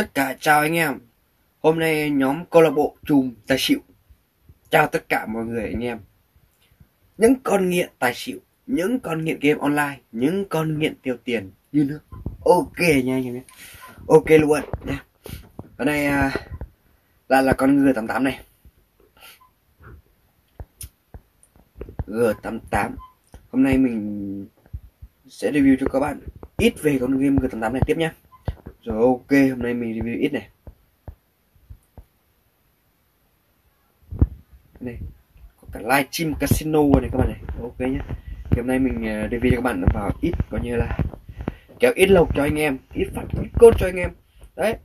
Tất cả chào anh em. Hôm nay nhóm câu lạc bộ chùm tài xỉu. Chào tất cả mọi người anh em. Những con nghiện tài xỉu, những con nghiện game online, những con nghiện tiêu tiền như nước. Ok nha anh em nhé. Ok luôn nha. Ở đây à, là là con G88 này. G88. Hôm nay mình sẽ review cho các bạn ít về con game G88 này tiếp nhé. Rồi ok, hôm nay mình review ít này. Này, có cả livestream casino này các bạn này. Ok nhé. Thì hôm nay mình à, review cho các bạn vào ít coi như là kéo ít lộc cho anh em, ít phát ít cốt cho anh em. Đấy.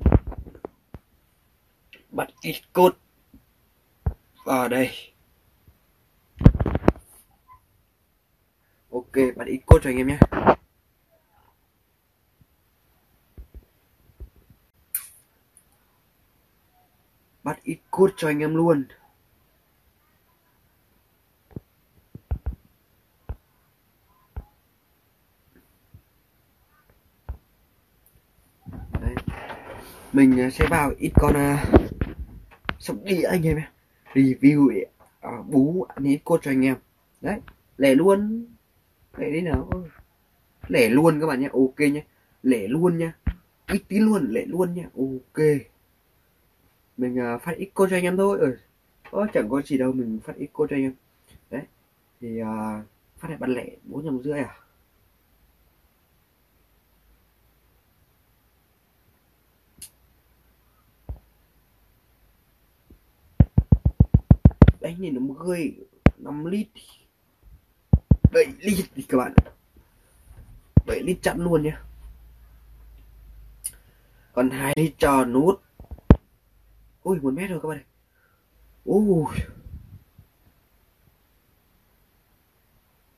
Bắt ít cốt vào đây. Ok, bật ít cốt cho anh em nhé. Bắt ít cốt cho anh em luôn. Đấy. mình à, sẽ vào ít con uh, sóc đĩa anh em review uh, bú ăn ít cốt cho anh em. Đấy lẻ luôn. Lẻ đi nào. Lẻ luôn các bạn nhé. Ok nhé. Lẻ luôn nhá. Ít tí luôn lẻ luôn nhá. Ok mình uh, phát ít cô cho anh em thôi. Ừ. Ơ, chẳng có gì đâu mình phát ít cô cho anh em. Đấy. Thì uh, phát lại bán lẻ bốn trăm rưỡi à? Đấy nhìn nó gơi 5 lít 7 lít thì các bạn 7 lít chặn luôn nhé còn hai lít tròn nút ui một mét rồi các bạn này ui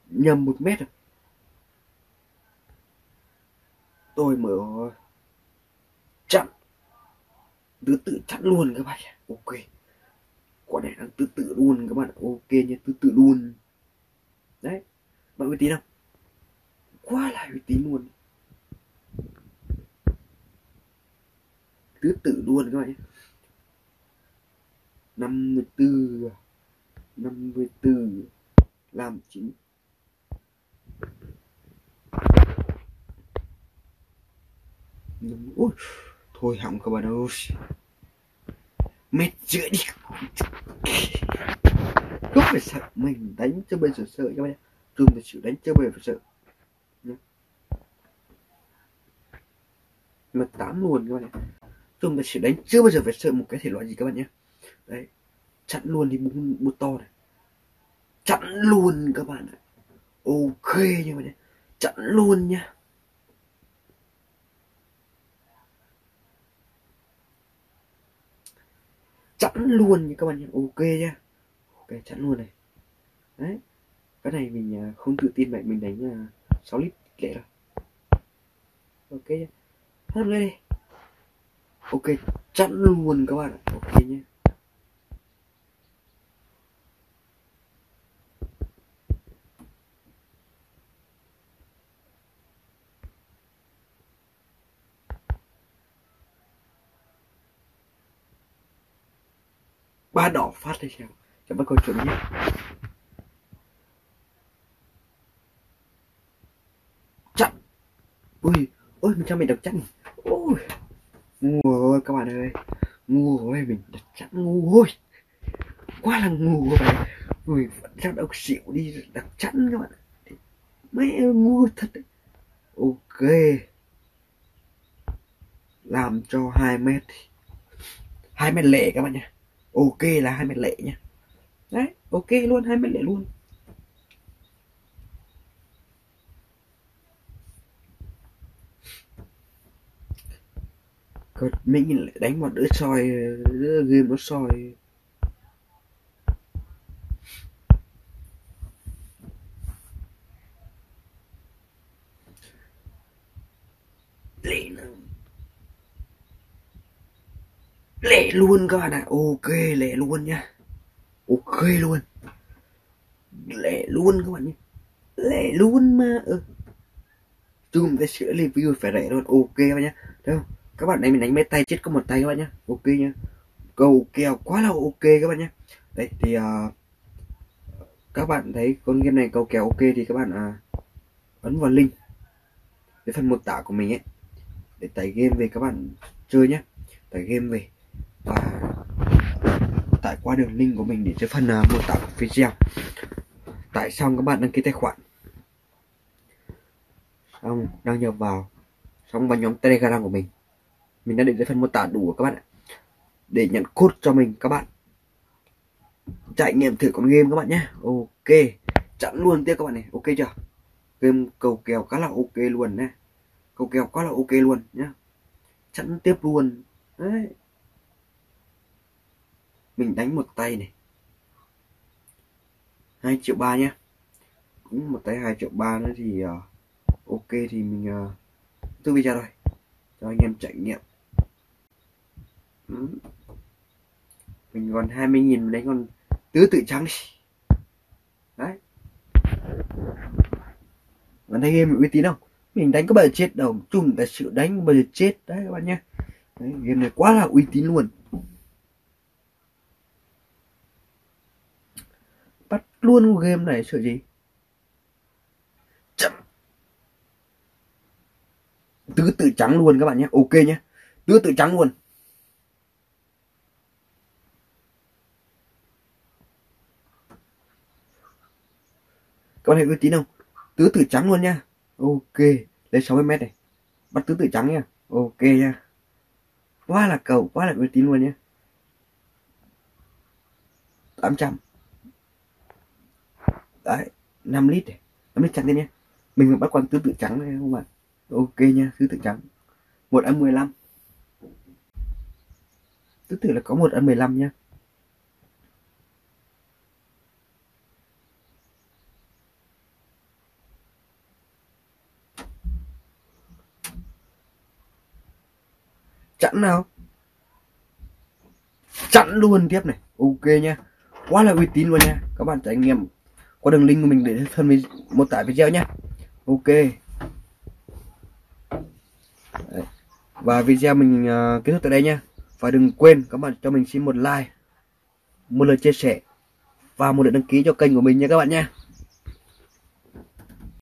nhầm một mét rồi. Tôi mở chặn. Tứ tự chặn luôn các bạn ok. Quả này đang tứ tự luôn các bạn ok nhé, tứ tự luôn. Đấy. Bạn uy tín không? Quá là uy tín luôn. Tứ tự luôn các bạn nhé. 54 54 à? làm chính. Ui, thôi hỏng các bạn ơi. Mệt rưỡi đi không phải sợ mình đánh cho bây giờ sợ các bạn tôi phải chịu đánh cho bây giờ phải sợ. Mà tám luôn các bạn nhé chung chịu đánh chưa bao giờ phải sợ một cái thể loại gì các bạn nhé đấy. Chặn luôn đi bút, bút to này. Chặn luôn các bạn ạ. Ok như vậy chặn luôn nhá chặn luôn như các bạn nhá. Ok nhá ok chặn luôn này. Đấy. Cái này mình à, không tự tin vậy mình đánh à, 6 lít lệ rồi ok nhá hết lên đi. Ok chặn luôn các bạn ạ. Ok nhá ba đỏ phát hay sao cho bắt con chuẩn nhé. Chặn. Ui, ôi mình cho mình đập chặn ôi. Ngu ơi, các bạn ơi. Ngu ơi, mình đập chặn ngu ôi quá là ngu các bạn ui cho đọc xỉu đi, đập chặn các bạn mẹ ngu thật đấy. ok. Làm cho hai mét hai mét lệ các bạn nhé ok là hai mệnh lệ nha. Đấy, ok luôn, hai mệnh lệ luôn. Còn mình lại đánh một đứa soi, đứa game nó soi lệ luôn các bạn ạ. Ok lệ luôn nha. Ok luôn. Lệ luôn các bạn nhé. Lệ luôn mà. Ừ. Chung cái sữa review phải lệ luôn. Ok các bạn nhé. Thấy không? Các bạn này mình đánh mấy tay chết có một tay các bạn nhé. Ok nhá. Cầu kèo quá là ok các bạn nhé. Đấy thì uh, các bạn thấy con game này cầu kèo ok thì các bạn uh, ấn vào link. Cái phần mô tả của mình ấy. Để tải game về các bạn chơi nhé. Tải game về và tải qua đường link của mình để cho phần uh, mô tả của video. Tải xong các bạn đăng ký tài khoản. Xong đăng nhập vào xong vào nhóm telegram của mình. Mình đã để dưới phần mô tả đủ các bạn ạ. Để nhận code cho mình các bạn. Trải nghiệm thử con game các bạn nhé. Ok chặn luôn tiếp các bạn này. Ok chưa? Game cầu kèo khá là ok luôn nè cầu kèo quá là ok luôn nhá chặn tiếp luôn. Đấy mình đánh một tay này. Hai triệu ba nhé cũng một tay hai triệu ba nữa thì uh, ok thì mình uh, tư video rồi cho anh em trải nghiệm. Ừ. mình còn 20 nghìn đánh con tứ tự trắng. Đấy. Bạn thấy game uy tín không? Mình đánh có bao giờ chết đâu. Chung là sự đánh bao giờ chết. Đấy các bạn nhé đấy, game này quá là uy tín luôn. Luôn game này sợ gì? Chậm. Tứ tự trắng luôn các bạn nhé. Ok nhé. Tứ tự trắng luôn. Các bạn thấy uy tín không? Tứ tự trắng luôn nha ok. Lấy 60 mét này. Bắt tứ tự trắng nha ok nha quá là cầu, quá là uy tín luôn nhé 800 đấy 5 lít này. 5 lít trắng đây nhé mình bắt con tứ tự trắng này, không bạn ok nha tứ tự trắng. Một ăn 15 tứ tự là có một ăn 15 nha chặn nào? Chặn luôn tiếp này. Ok nha quá là uy tín luôn nha. Các bạn trải nghiệm có đường link của mình để phần mô tả video nhé ok. Đấy. và video mình uh, kết thúc tại đây nha và đừng quên các bạn cho mình xin một like một lời chia sẻ và một lượt đăng ký cho kênh của mình nha các bạn nha